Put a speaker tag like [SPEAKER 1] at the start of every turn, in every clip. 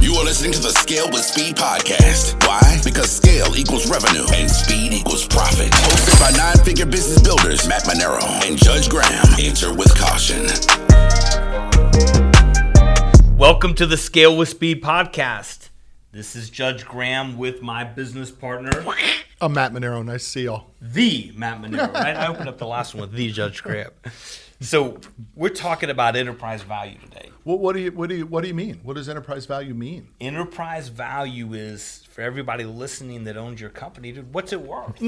[SPEAKER 1] You are listening to the Scale with Speed podcast. Why? Because scale equals revenue and speed equals profit. Hosted by nine figure business builders Matt Manero and Judge Graham. Enter with caution.
[SPEAKER 2] Welcome to the Scale with Speed podcast. This is Judge Graham with my business partner,
[SPEAKER 3] I'm Matt Manero. Nice to see y'all.
[SPEAKER 2] the Matt Manero. Right? I opened up the last one with the Judge Graham. So we're talking about enterprise value today.
[SPEAKER 3] What, what do you what do you what do you mean? What does enterprise value mean?
[SPEAKER 2] Enterprise value is for everybody listening that owns your company. Dude, what's it worth?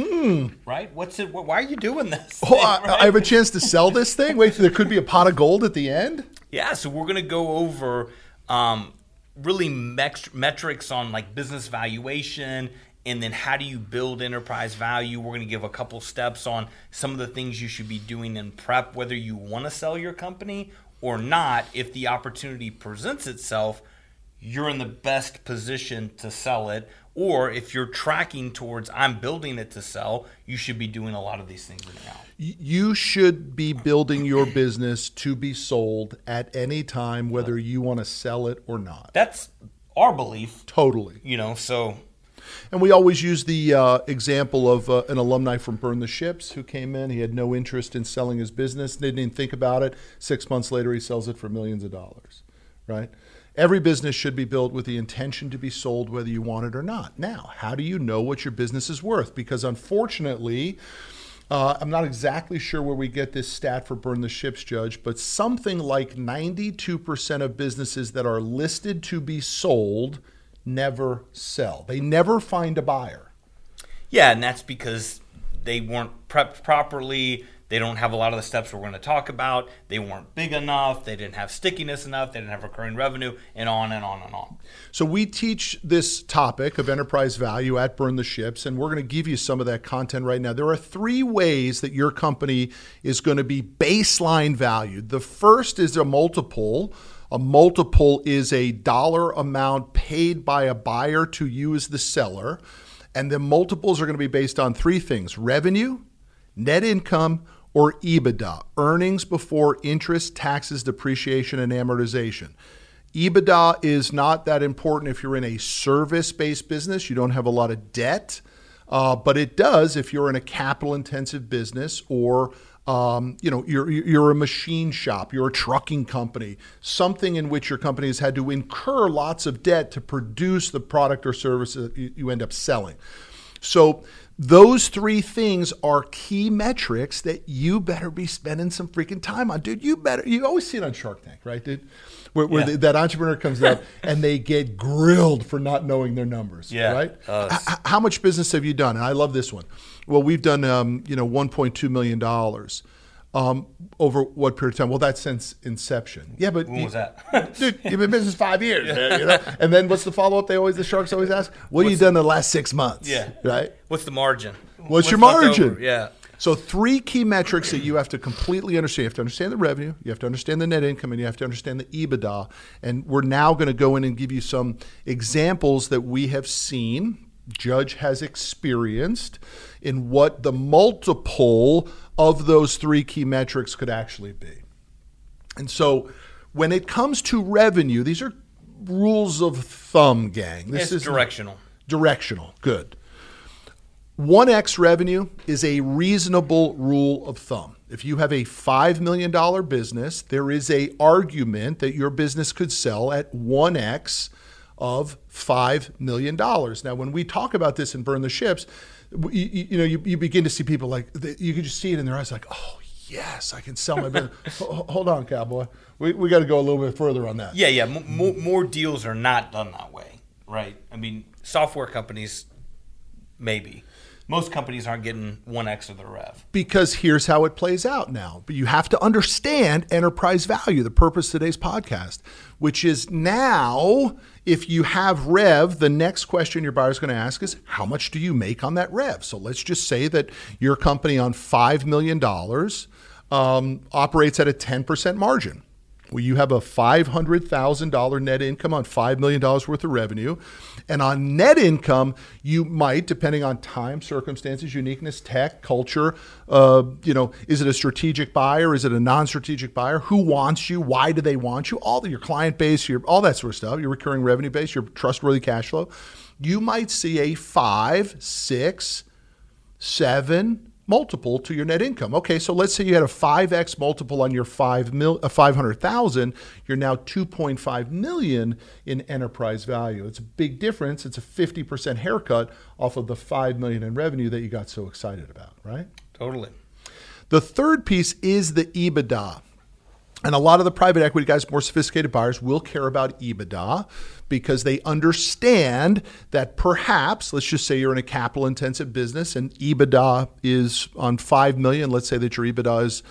[SPEAKER 2] Right? What's it? Why are you doing this?
[SPEAKER 3] Oh, I,
[SPEAKER 2] Right?
[SPEAKER 3] I have a chance to sell this thing. Wait, there could be a pot of gold at the end.
[SPEAKER 2] Yeah, so we're going to go over um, really mex- metrics on like business valuation and then how do you build enterprise value. We're going to give a couple steps on some of the things you should be doing in prep, whether you want to sell your company or not. If the opportunity presents itself, you're in the best position to sell it. Or if you're tracking towards I'm building it to sell, you should be doing a lot of these things right
[SPEAKER 3] now. You should be building your business to be sold at any time, whether you want to sell it or not.
[SPEAKER 2] That's our belief,
[SPEAKER 3] Totally.
[SPEAKER 2] you know. So
[SPEAKER 3] And we always use the uh, example of uh, an alumni from Burn the Ships who came in. He had no interest in selling his business, didn't even think about it. Six months later, he sells it for millions of dollars, right? Every business should be built with the intention to be sold, whether you want it or not. Now, how do you know what your business is worth? Because unfortunately, uh, I'm not exactly sure where we get this stat for Burn the Ships, Judge, but something like 92% of businesses that are listed to be sold never sell. They never find a buyer.
[SPEAKER 2] Yeah, and that's because they weren't prepped properly. They don't have a lot of the steps we're going to talk about. They weren't big enough. They didn't have stickiness enough. They didn't have recurring revenue, and on and on and on.
[SPEAKER 3] So we teach this topic of enterprise value at Burn the Ships, and we're going to give you some of that content right now. There are three ways that your company is going to be baseline valued. The first is a multiple. A multiple is a dollar amount paid by a buyer to you as the seller. And the multiples are going to be based on three things revenue, net income, or EBITDA, earnings before interest, taxes, depreciation, and amortization. EBITDA is not that important if you're in a service based business, you don't have a lot of debt, uh, but it does if you're in a capital intensive business or um, you know you're you're a machine shop, you're a trucking company, something in which your company has had to incur lots of debt to produce the product or service that you you end up selling. So those three things are key metrics that you better be spending some freaking time on, dude. You better. You always see it on Shark Tank, right, dude? Where, where
[SPEAKER 2] Yeah.
[SPEAKER 3] the- that entrepreneur comes up and they get grilled for not knowing their numbers,
[SPEAKER 2] Yeah.
[SPEAKER 3] right?
[SPEAKER 2] Uh,
[SPEAKER 3] H- h- how much business have you done? And I love this one. Well, we've done, um, you know, 1.2 million dollars. Um, over what period of time? Well, that's since inception. Yeah, but
[SPEAKER 2] When was that?
[SPEAKER 3] dude, you've been in business five years. man, you know? And then what's the follow up? They always the sharks always ask, "What have you done in the last six months?"
[SPEAKER 2] Yeah.
[SPEAKER 3] right.
[SPEAKER 2] What's the margin?
[SPEAKER 3] What's, your margin?
[SPEAKER 2] Yeah.
[SPEAKER 3] So three key metrics that you have to completely understand. You have to understand the revenue, you have to understand the net income, and you have to understand the EBITDA. And we're now going to go in and give you some examples that we have seen. Judge has experienced in what the multiple of those three key metrics could actually be. And so when it comes to revenue, these are rules of thumb, gang. This
[SPEAKER 2] It's
[SPEAKER 3] is
[SPEAKER 2] directional.
[SPEAKER 3] Directional. Good. 1x revenue is a reasonable rule of thumb. If you have a $5 million business, there is a argument that your business could sell at 1x of $5 million. Now, when we talk about this and burn the ships, you, you, you know, you, you begin to see people like, you can just see it in their eyes like, oh, yes, I can sell my business. Hold on, cowboy. We, we got to go a little bit further on that.
[SPEAKER 2] Yeah, yeah. M- more, more deals are not done that way, right? I mean, software companies, maybe. Most companies aren't getting one x of their rev.
[SPEAKER 3] because here's how it plays out now. But you have to understand enterprise value, the purpose of today's podcast, which is now if you have rev, the next question your buyer's going to ask is how much do you make on that rev? So let's just say that your company on $5 million um, operates at a 10% margin. Well, you have a $500,000 net income on $5 million worth of revenue. And on net income, you might, depending on time, circumstances, uniqueness, tech, culture, uh, you know, is it a strategic buyer? Is it a non strategic buyer? Who wants you? Why do they want you? All the, your client base, your, all that sort of stuff, your recurring revenue base, your trustworthy cash flow. You might see a five, six, seven, multiple to your net income. Okay, so let's say you had a 5x multiple on your 5 mil, uh, 500,000, you're now 2.5 million in enterprise value. It's a big difference. It's a 50% haircut off of the 5 million in revenue that you got so excited about, right?
[SPEAKER 2] Totally.
[SPEAKER 3] The third piece is the EBITDA. And a lot of the private equity guys, more sophisticated buyers, will care about EBITDA because they understand that perhaps, let's just say you're in a capital intensive business and EBITDA is on 5 million. Let's say that your EBITDA is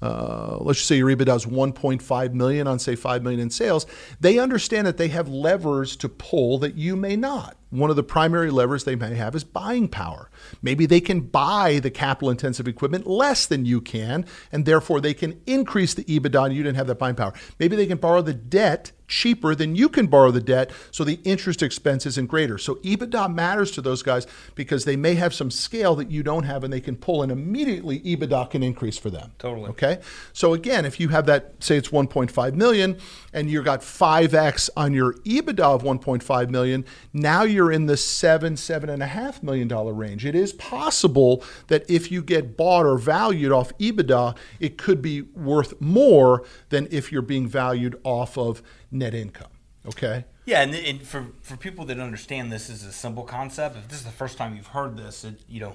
[SPEAKER 3] uh, let's just say your EBITDA is 1.5 million on say 5 million in sales they understand that they have levers to pull that you may not one of the primary levers they may have is buying power. Maybe they can buy the capital intensive equipment less than you can, and therefore they can increase the EBITDA and you didn't have that buying power. Maybe they can borrow the debt cheaper than you can borrow the debt, so the interest expense isn't greater. So EBITDA matters to those guys because they may have some scale that you don't have and they can pull and immediately EBITDA can increase for them.
[SPEAKER 2] Totally.
[SPEAKER 3] Okay. So again, if you have that, say it's 1.5 million and you've got 5x on your EBITDA of 1.5 million, now you you're in the seven, seven and a half million dollar range. It is possible that if you get bought or valued off EBITDA, it could be worth more than if you're being valued off of net income. Okay.
[SPEAKER 2] Yeah, and, and for for people that understand this is a simple concept. If this is the first time you've heard this, it, you know,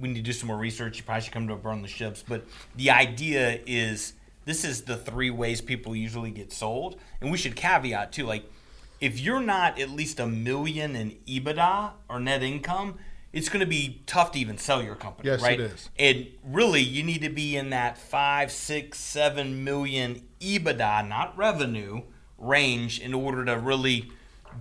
[SPEAKER 2] we need to do some more research. You probably should come to Burn the Ships. But the idea is this is the three ways people usually get sold, and we should caveat too, like if you're not at least a million in EBITDA or net income, it's going to be tough to even sell your company,
[SPEAKER 3] yes,
[SPEAKER 2] right?
[SPEAKER 3] it is.
[SPEAKER 2] And really, you need to be in that five, six, seven million EBITDA, not revenue range, in order to really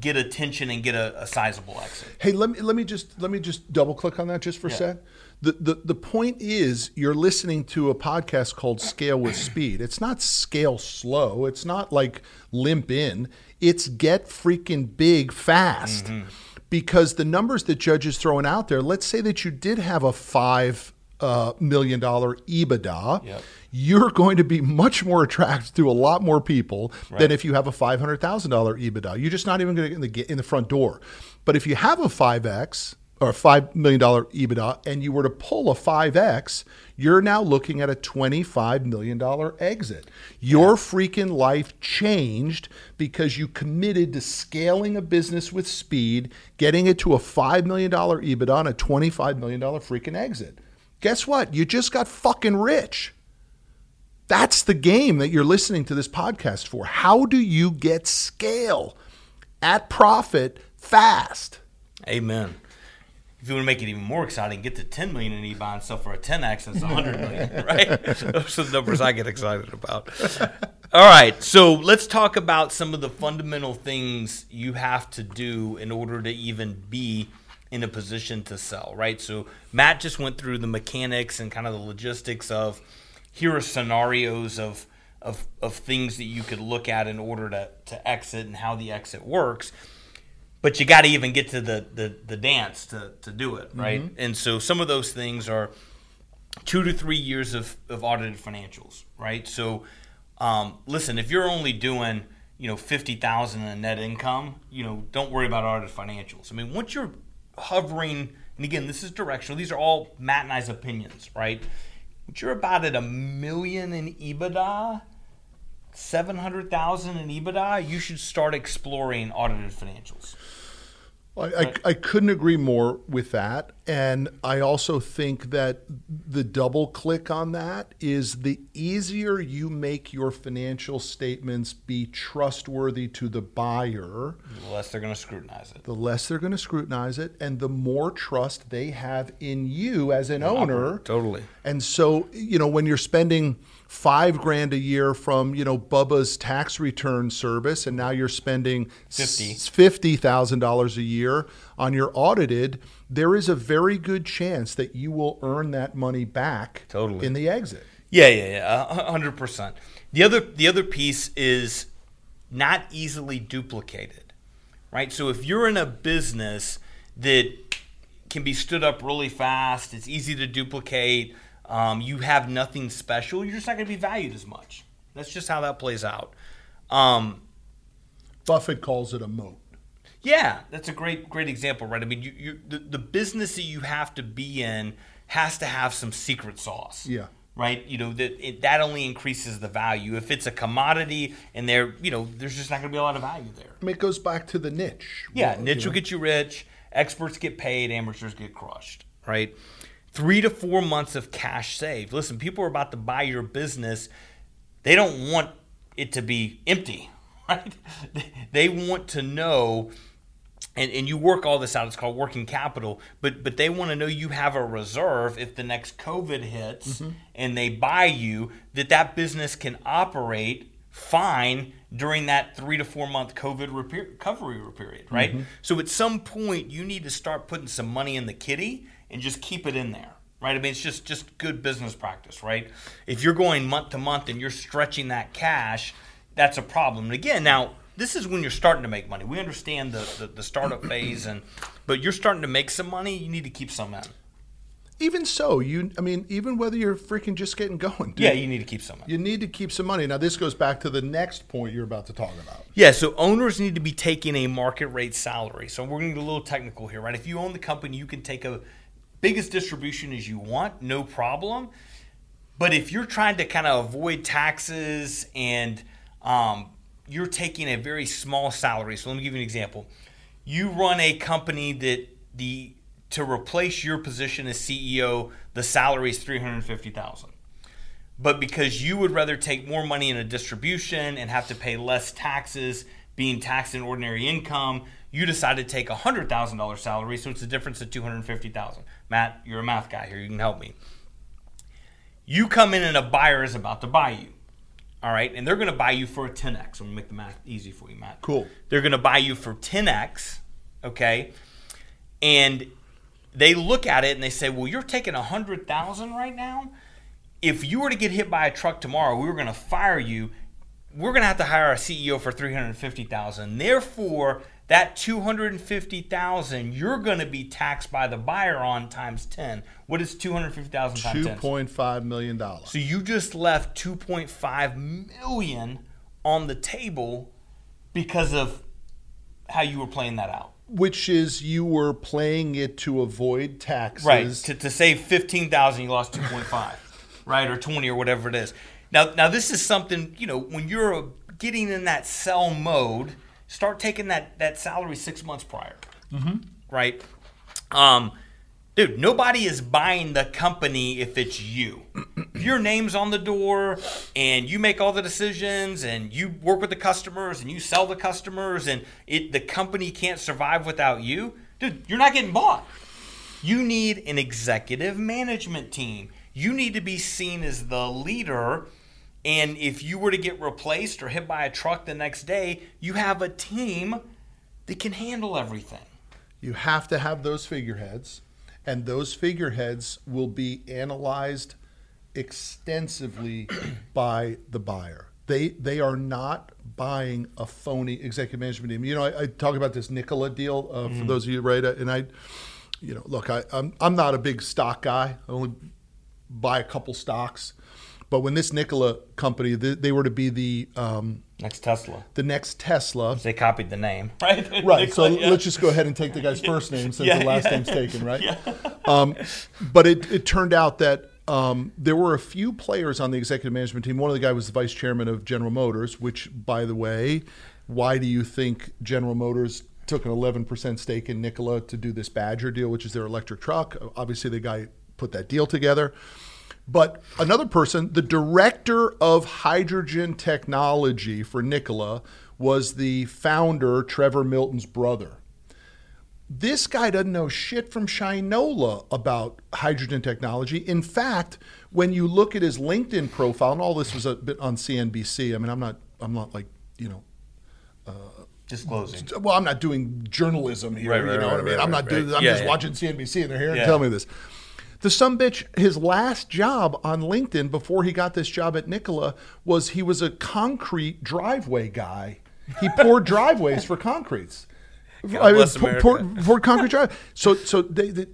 [SPEAKER 2] get attention and get a, a sizable exit.
[SPEAKER 3] Hey, let me let me just let me just double click on that just for yeah. a sec. The, the the point is you're listening to a podcast called Scale with Speed. It's not scale slow. It's not like limp in it's get freaking big fast. Mm-hmm. Because the numbers that judges throwing out there, let's say that you did have a five uh, million dollar EBITDA, yep. you're going to be much more attractive to a lot more people right. than if you have a five hundred thousand dollar EBITDA. You're just not even going to get in the in the front door. But if you have a five x or a $5 million EBITDA and you were to pull a 5X, you're now looking at a $25 million exit. Your yeah. freaking life changed because you committed to scaling a business with speed, getting it to a $5 million EBITDA and a $25 million freaking exit. Guess what? You just got fucking rich. That's the game that you're listening to this podcast for. How do you get scale at profit fast?
[SPEAKER 2] Amen if you want to make it even more exciting, get to 10 million in e-bond and sell for a 10x and it's 100 million, right? Those are the numbers I get excited about. All right, so let's talk about some of the fundamental things you have to do in order to even be in a position to sell, right? So Matt just went through the mechanics and kind of the logistics of here are scenarios of of, of things that you could look at in order to, to exit and how the exit works but you got to even get to the, the, the dance to, to do it, right? Mm-hmm. And so some of those things are two to three years of, of audited financials, right? So um, listen, if you're only doing you know fifty thousand in net income, you know don't worry about audited financials. I mean, once you're hovering, and again, this is directional. These are all Matt and I's opinions, right? But you're about at a million in EBITDA, seven hundred thousand in EBITDA. You should start exploring audited financials.
[SPEAKER 3] I, I, I, couldn't agree more with that. And I also think that the double click on that is the easier you make your financial statements be trustworthy to the buyer,
[SPEAKER 2] the less they're going to scrutinize it.
[SPEAKER 3] The less they're going to scrutinize it, and the more trust they have in you as an owner.
[SPEAKER 2] Totally.
[SPEAKER 3] And so, you know, when you're spending five grand a year from you know Bubba's tax return service, and now you're spending fifty thousand dollars a year on your audited. There is a very good chance that you will earn that money back
[SPEAKER 2] totally
[SPEAKER 3] in the exit.
[SPEAKER 2] Yeah, yeah, yeah, hundred percent. The other the other piece is not easily duplicated, right? So if you're in a business that can be stood up really fast, it's easy to duplicate, um, you have nothing special, you're just not going to be valued as much. That's just how that plays out. Um,
[SPEAKER 3] Buffett calls it a moat.
[SPEAKER 2] yeah, that's a great great example, right? I mean, you, you the, the business that you have to be in has to have some secret sauce.
[SPEAKER 3] Yeah.
[SPEAKER 2] Right. You know that it, that only increases the value. If it's a commodity and there, you know, there's just not going to be a lot of value there.
[SPEAKER 3] I mean, it goes back to the niche.
[SPEAKER 2] Yeah,
[SPEAKER 3] Well,
[SPEAKER 2] niche will
[SPEAKER 3] know.
[SPEAKER 2] get you rich. Experts get paid. Amateurs get crushed. Right. Three to four months of cash saved. Listen, people are about to buy your business. They don't want it to be empty, right? They want to know, and, and you work all this out. It's called working capital, but but they want to know you have a reserve if the next COVID hits mm-hmm. and they buy you that that business can operate fine during that three to four month COVID repair, recovery period, right? Mm-hmm. So at some point you need to start putting some money in the kitty and just keep it in there, right? I mean, it's just just good business practice, right? If you're going month to month and you're stretching that cash, that's a problem. And again, now this is when you're starting to make money. We understand the, the, the startup phase, and but you're starting to make some money. You need to keep some in.
[SPEAKER 3] Even so, you. I mean, even whether you're freaking just getting going, dude,
[SPEAKER 2] Yeah, you need to keep some in.
[SPEAKER 3] you need to keep some money. Now, this goes back to the next point you're about to talk about.
[SPEAKER 2] Yeah, so owners need to be taking a market rate salary. So we're going to get a little technical here, right? If you own the company, you can take a biggest distribution as you want, no problem. But if you're trying to kind of avoid taxes and um, you're taking a very small salary, so let me give you an example. You run a company that the to replace your position as CEO, the salary is three hundred fifty thousand but because you would rather take more money in a distribution and have to pay less taxes being taxed in ordinary income you decided to take a hundred thousand dollar salary so it's a difference of 250000 matt you're a math guy here. You can help me. You come in and a buyer is about to buy you. All right? And they're going to buy you for a 10x i'm going to make the math easy for you matt.
[SPEAKER 3] Cool.
[SPEAKER 2] they're going to buy you for 10x okay? And they look at it and they say well you're taking a hundred thousand right now? If you were to get hit by a truck tomorrow, we were going to fire you. We're going to have to hire a CEO for three hundred fifty thousand. Therefore, that two hundred fifty thousand you're going to be taxed by the buyer on times ten. What is two hundred fifty thousand times
[SPEAKER 3] Two
[SPEAKER 2] ten?
[SPEAKER 3] point five million dollars.
[SPEAKER 2] So you just left two point five million on the table because of how you were playing that out.
[SPEAKER 3] Which is you were playing it to avoid taxes.
[SPEAKER 2] Right. To, to save fifteen thousand, you lost two point five, right, or twenty, or whatever it is. Now, now this is something you know when you're getting in that sell mode. Start taking that that salary six months prior, mm-hmm. right? Um, dude, nobody is buying the company if it's you. if your name's on the door and you make all the decisions and you work with the customers and you sell the customers and it the company can't survive without you, dude, you're not getting bought. You need an executive management team. You need to be seen as the leader. And if you were to get replaced or hit by a truck the next day, you have a team that can handle everything.
[SPEAKER 3] You have to have those figureheads, and those figureheads will be analyzed extensively by the buyer. They they are not buying a phony executive management team. You know, I, I talk about this Nikola deal uh, for those of you right, and I, you know, look, I, I'm I'm not a big stock guy. I only buy a couple stocks, but when this Nikola company, they, they were to be the um,
[SPEAKER 2] Next Tesla.
[SPEAKER 3] the next Tesla.
[SPEAKER 2] They copied the name, right?
[SPEAKER 3] Right. So
[SPEAKER 2] yeah.
[SPEAKER 3] let's just go ahead and take the guy's first name since
[SPEAKER 2] Yeah,
[SPEAKER 3] the last
[SPEAKER 2] yeah.
[SPEAKER 3] name's taken, right? Um, but it, it turned out that um, there were a few players on the executive management team. One of the guys was the vice chairman of General Motors, which, by the way, why do you think General Motors took an 11% stake in Nikola to do this Badger deal, which is their electric truck? Obviously, the guy put that deal together. But another person, the director of hydrogen technology for Nikola, was the founder, Trevor Milton's brother. This guy doesn't know shit from Shinola about hydrogen technology. In fact, when you look at his LinkedIn profile, and all this was a bit on CNBC. I mean, I'm not, I'm not like, you know, uh,
[SPEAKER 2] disclosing.
[SPEAKER 3] well, I'm not doing journalism here.
[SPEAKER 2] Right,
[SPEAKER 3] you
[SPEAKER 2] right,
[SPEAKER 3] know what I mean?
[SPEAKER 2] right,
[SPEAKER 3] I'm not
[SPEAKER 2] right,
[SPEAKER 3] doing.
[SPEAKER 2] right.
[SPEAKER 3] I'm
[SPEAKER 2] Yeah,
[SPEAKER 3] just
[SPEAKER 2] yeah.
[SPEAKER 3] watching CNBC, and they're here
[SPEAKER 2] Yeah.
[SPEAKER 3] and tell me this. The some bitch, his last job on LinkedIn before he got this job at Nikola was he was a concrete driveway guy. He poured driveways for concretes.
[SPEAKER 2] God bless
[SPEAKER 3] pour-
[SPEAKER 2] America.
[SPEAKER 3] poured- poured concrete drive. So so they, they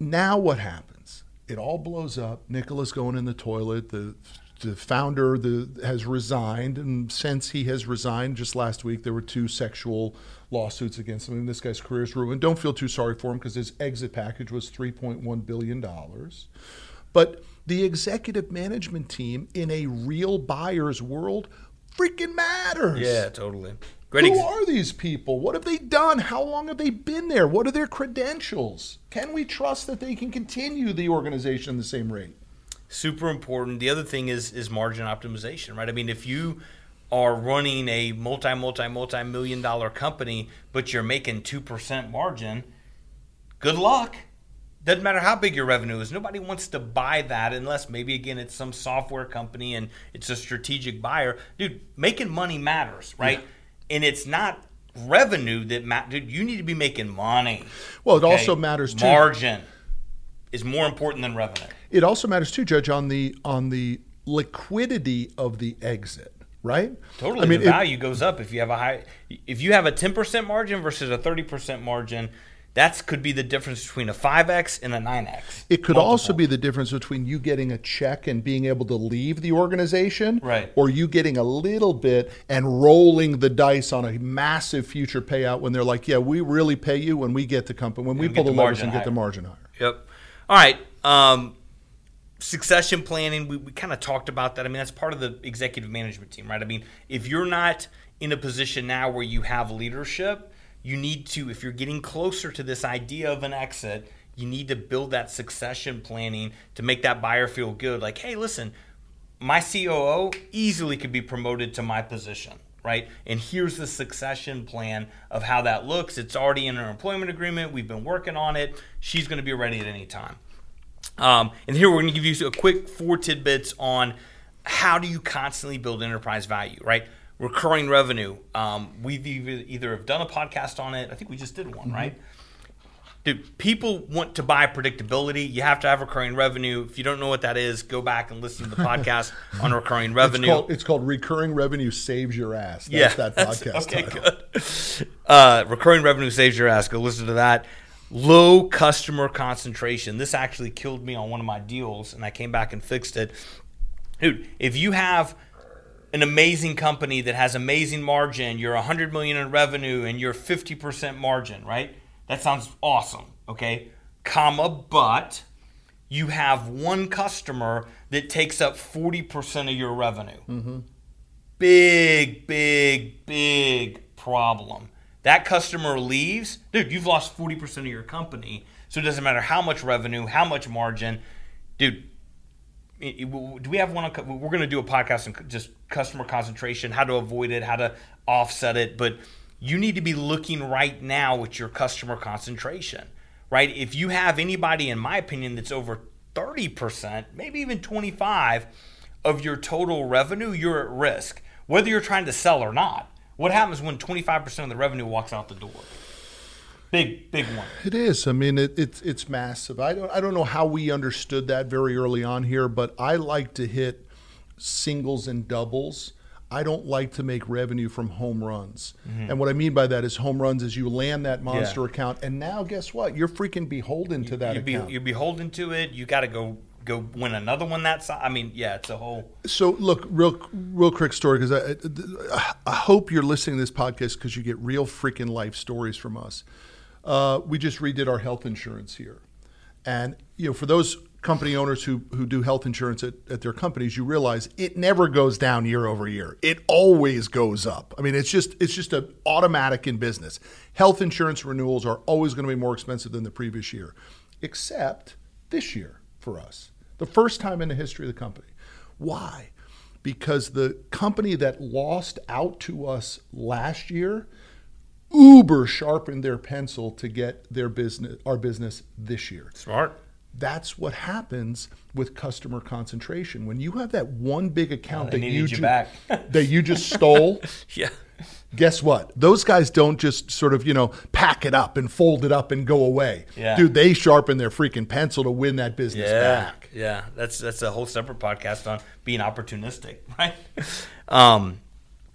[SPEAKER 3] now what happens? It all blows up. Nikola's going in the toilet. The the founder the, has resigned, and since he has resigned, just last week there were two sexual lawsuits against him, and this guy's career is ruined. Don't feel too sorry for him because his exit package was three point one billion dollars. But the executive management team in a real buyer's world freaking matters.
[SPEAKER 2] Yeah, totally. Great.
[SPEAKER 3] Who
[SPEAKER 2] ex-
[SPEAKER 3] are these people? What have they done? How long have they been there? What are their credentials? Can we trust that they can continue the organization at the same rate?
[SPEAKER 2] super important. The other thing is is margin optimization, right? I mean, if you are running a multi multi multi million dollar company, but you're making two percent margin, good luck. Doesn't matter how big your revenue is. Nobody wants to buy that unless maybe again it's some software company and it's a strategic buyer. Dude, making money matters, right? And it's not revenue that matters. Dude, you need to be making money.
[SPEAKER 3] Well, it
[SPEAKER 2] okay?
[SPEAKER 3] also matters too.
[SPEAKER 2] Margin is more important than revenue.
[SPEAKER 3] It also matters too, Judge, on the on the liquidity of the exit, right?
[SPEAKER 2] Totally,
[SPEAKER 3] I mean,
[SPEAKER 2] the
[SPEAKER 3] it-
[SPEAKER 2] value goes up if you have a high. If you have a ten percent margin versus a thirty percent margin, that's could be the difference between a five x and a nine x.
[SPEAKER 3] It could also be the difference between you getting a check and being able to leave the organization,
[SPEAKER 2] Right.
[SPEAKER 3] Or you getting a little bit and rolling the dice on a massive future payout when they're like, "Yeah, we really pay you when we get the company when we
[SPEAKER 2] we
[SPEAKER 3] pull the levers and get the margin higher."
[SPEAKER 2] Yep. All right. Um, succession planning. We, we kind of talked about that. I mean, that's part of the executive management team, right? I mean, if you're not in a position now where you have leadership, you need to. If you're getting closer to this idea of an exit, you need to build that succession planning to make that buyer feel good. Like, hey, listen, my COO easily could be promoted to my position, right? And here's the succession plan of how that looks. It's already in our employment agreement. We've been working on it. She's going to be ready at any time. Um, and here we're going to give you a quick four tidbits on how do you constantly build enterprise value, right? Recurring revenue. Um, we've either, have done a podcast on it. I think we just did one, right? Dude, people want to buy predictability. You have to have recurring revenue. If you don't know what that is, go back and listen to the podcast on recurring
[SPEAKER 3] It's
[SPEAKER 2] revenue.
[SPEAKER 3] called, it's called recurring revenue saves your ass. That's
[SPEAKER 2] yeah,
[SPEAKER 3] that podcast
[SPEAKER 2] okay,
[SPEAKER 3] title.
[SPEAKER 2] good. Uh, recurring revenue saves your ass. Go listen to that. Low customer concentration. This actually killed me on one of my deals, and I came back and fixed it. Dude, if you have an amazing company that has amazing margin, you're 100 million in revenue, and you're 50% margin, right? That sounds awesome. Okay, comma, but you have one customer that takes up 40% of your revenue mm-hmm. big, big, big problem. That customer leaves, dude, you've lost 40% of your company. So it doesn't matter how much revenue, how much margin. Dude, do we have one? On, we're going to do a podcast on just customer concentration, how to avoid it, how to offset it. But you need to be looking right now at your customer concentration, right? If you have anybody, in my opinion, that's over 30%, maybe even 25 of your total revenue, you're at risk, whether you're trying to sell or not. What happens when 25% of the revenue walks out the door? Big, big one.
[SPEAKER 3] It is. I mean, it, it's it's massive. I don't I don't know how we understood that very early on here, but I like to hit singles and doubles. I don't like to make revenue from home runs. And what I mean by that is home runs is you land that monster
[SPEAKER 2] Mm-hmm. Yeah.
[SPEAKER 3] account, and now guess what? You're freaking beholden to that
[SPEAKER 2] you'd be you're beholden to it. You got to go go win another one that size. I mean, yeah, it's a whole.
[SPEAKER 3] So look, real real quick story because I, I hope you're listening to this podcast because you get real freaking life stories from us. Uh, we just redid our health insurance here, and you know for those company owners who who do health insurance at, at their companies, you realize it never goes down year over year. It always goes up. I mean, it's just it's just a automatic in business. Health insurance renewals are always going to be more expensive than the previous year, except this year for us, the first time in the history of the company. Why? Because the company that lost out to us last year uber sharpened their pencil to get their business our business this year.
[SPEAKER 2] Smart.
[SPEAKER 3] That's what happens with customer concentration. When you have that one big account
[SPEAKER 2] they
[SPEAKER 3] that you,
[SPEAKER 2] you
[SPEAKER 3] ju-
[SPEAKER 2] back.
[SPEAKER 3] that you just stole,
[SPEAKER 2] Yeah.
[SPEAKER 3] Guess what? Those guys don't just sort of, you know, pack it up and fold it up and go away.
[SPEAKER 2] Yeah.
[SPEAKER 3] Dude, they sharpen their freaking pencil to win that business
[SPEAKER 2] Yeah,
[SPEAKER 3] back.
[SPEAKER 2] yeah. That's that's a whole separate podcast on being opportunistic, right? Um,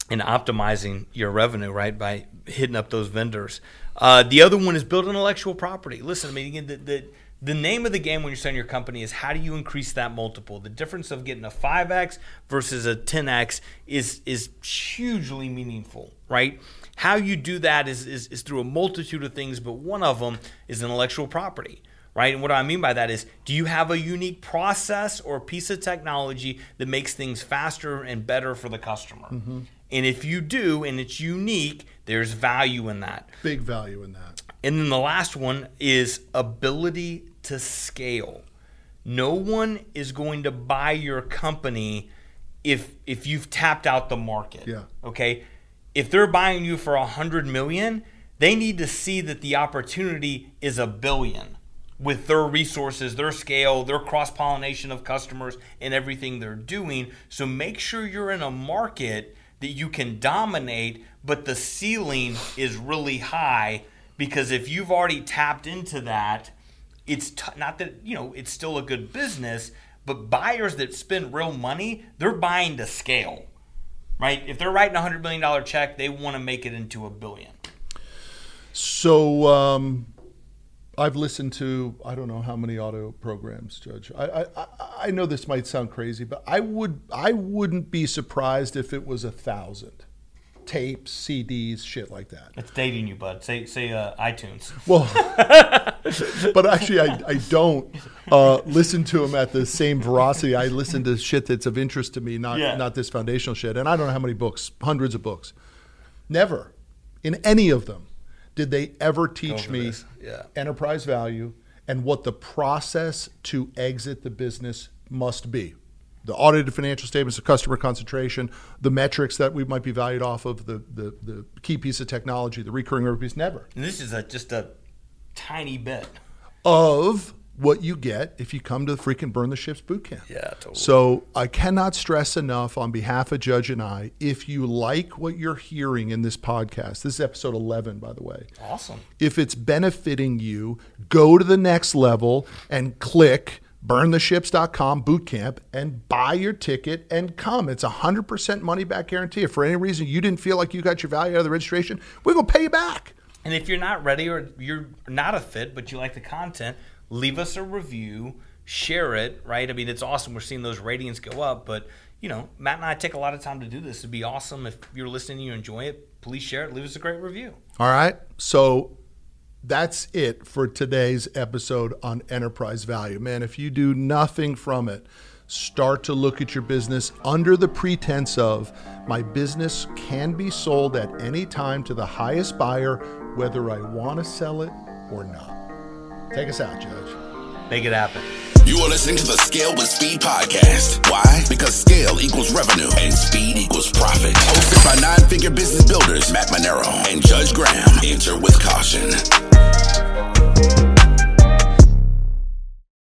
[SPEAKER 2] and optimizing your revenue, right, by hitting up those vendors. Uh, the other one is build intellectual property. Listen, I mean, again, the, the the name of the game when you're starting your company is how do you increase that multiple? The difference of getting a 5x versus a 10x is is hugely meaningful, right? How you do that is, is, is through a multitude of things, but one of them is intellectual property right? And what I mean by that is do you have a unique process or piece of technology that makes things faster and better for the customer?
[SPEAKER 3] Mm-hmm.
[SPEAKER 2] And if you do and it's unique, there's value in that.
[SPEAKER 3] Big value in that.
[SPEAKER 2] And then the last one is ability to scale. No one is going to buy your company if if you've tapped out the market.
[SPEAKER 3] Yeah.
[SPEAKER 2] Okay. If they're buying you for a hundred million, they need to see that the opportunity is a billion with their resources, their scale, their cross pollination of customers, and everything they're doing. So make sure you're in a market that you can dominate, but the ceiling is really high because if you've already tapped into that, it's t- not that you know it's still a good business, but buyers that spend real money, they're buying to scale, right? If they're writing a hundred million dollar check, they want to make it into a billion.
[SPEAKER 3] So um, I've listened to I don't know how many audio programs, Judge. I, I I know this might sound crazy, but I would I wouldn't be surprised if it was a thousand tapes, CDs, shit like that.
[SPEAKER 2] It's dating you, bud. Say say uh, iTunes.
[SPEAKER 3] Well, but actually, I, I don't uh, listen to them at the same veracity. I listen to shit that's of interest to me, not
[SPEAKER 2] Yeah.
[SPEAKER 3] not this foundational shit. And I don't know how many books, hundreds of books. Never, in any of them, did they ever teach me.
[SPEAKER 2] Yeah.
[SPEAKER 3] enterprise value and what the process to exit the business must be. The audited financial statements, the customer concentration, the metrics that we might be valued off of, the, the, the key piece of technology, the recurring revenue piece, never
[SPEAKER 2] And this is a, just a tiny bit.
[SPEAKER 3] of what you get if you come to the freaking Burn the Ships boot camp.
[SPEAKER 2] Yeah, totally.
[SPEAKER 3] So I cannot stress enough on behalf of Judge and I, if you like what you're hearing in this podcast, this is episode 11, by the way.
[SPEAKER 2] Awesome.
[SPEAKER 3] If it's benefiting you, go to the next level and click burntheships.com boot camp and buy your ticket and come. It's a 100% money back guarantee. If for any reason you didn't feel like you got your value out of the registration, we're going to pay you back.
[SPEAKER 2] And if you're not ready or you're not a fit, but you like the content, leave us a review, share it, right? I mean, it's awesome. We're seeing those ratings go up, but you know, Matt and I take a lot of time to do this. It'd be awesome if you're listening, you enjoy it. Please share it. Leave us a great review.
[SPEAKER 3] All right. So that's it for today's episode on enterprise value. Man, if you do nothing from it, start to look at your business under the pretense of my business can be sold at any time to the highest buyer, whether I want to sell it or not. Take us out, Judge.
[SPEAKER 2] Make it happen.
[SPEAKER 1] You are listening to the Scale with Speed podcast. Why? Because scale equals revenue and speed equals profit. Hosted by nine figure business builders Matt Manero and Judge Graham. Enter with caution. Thank you.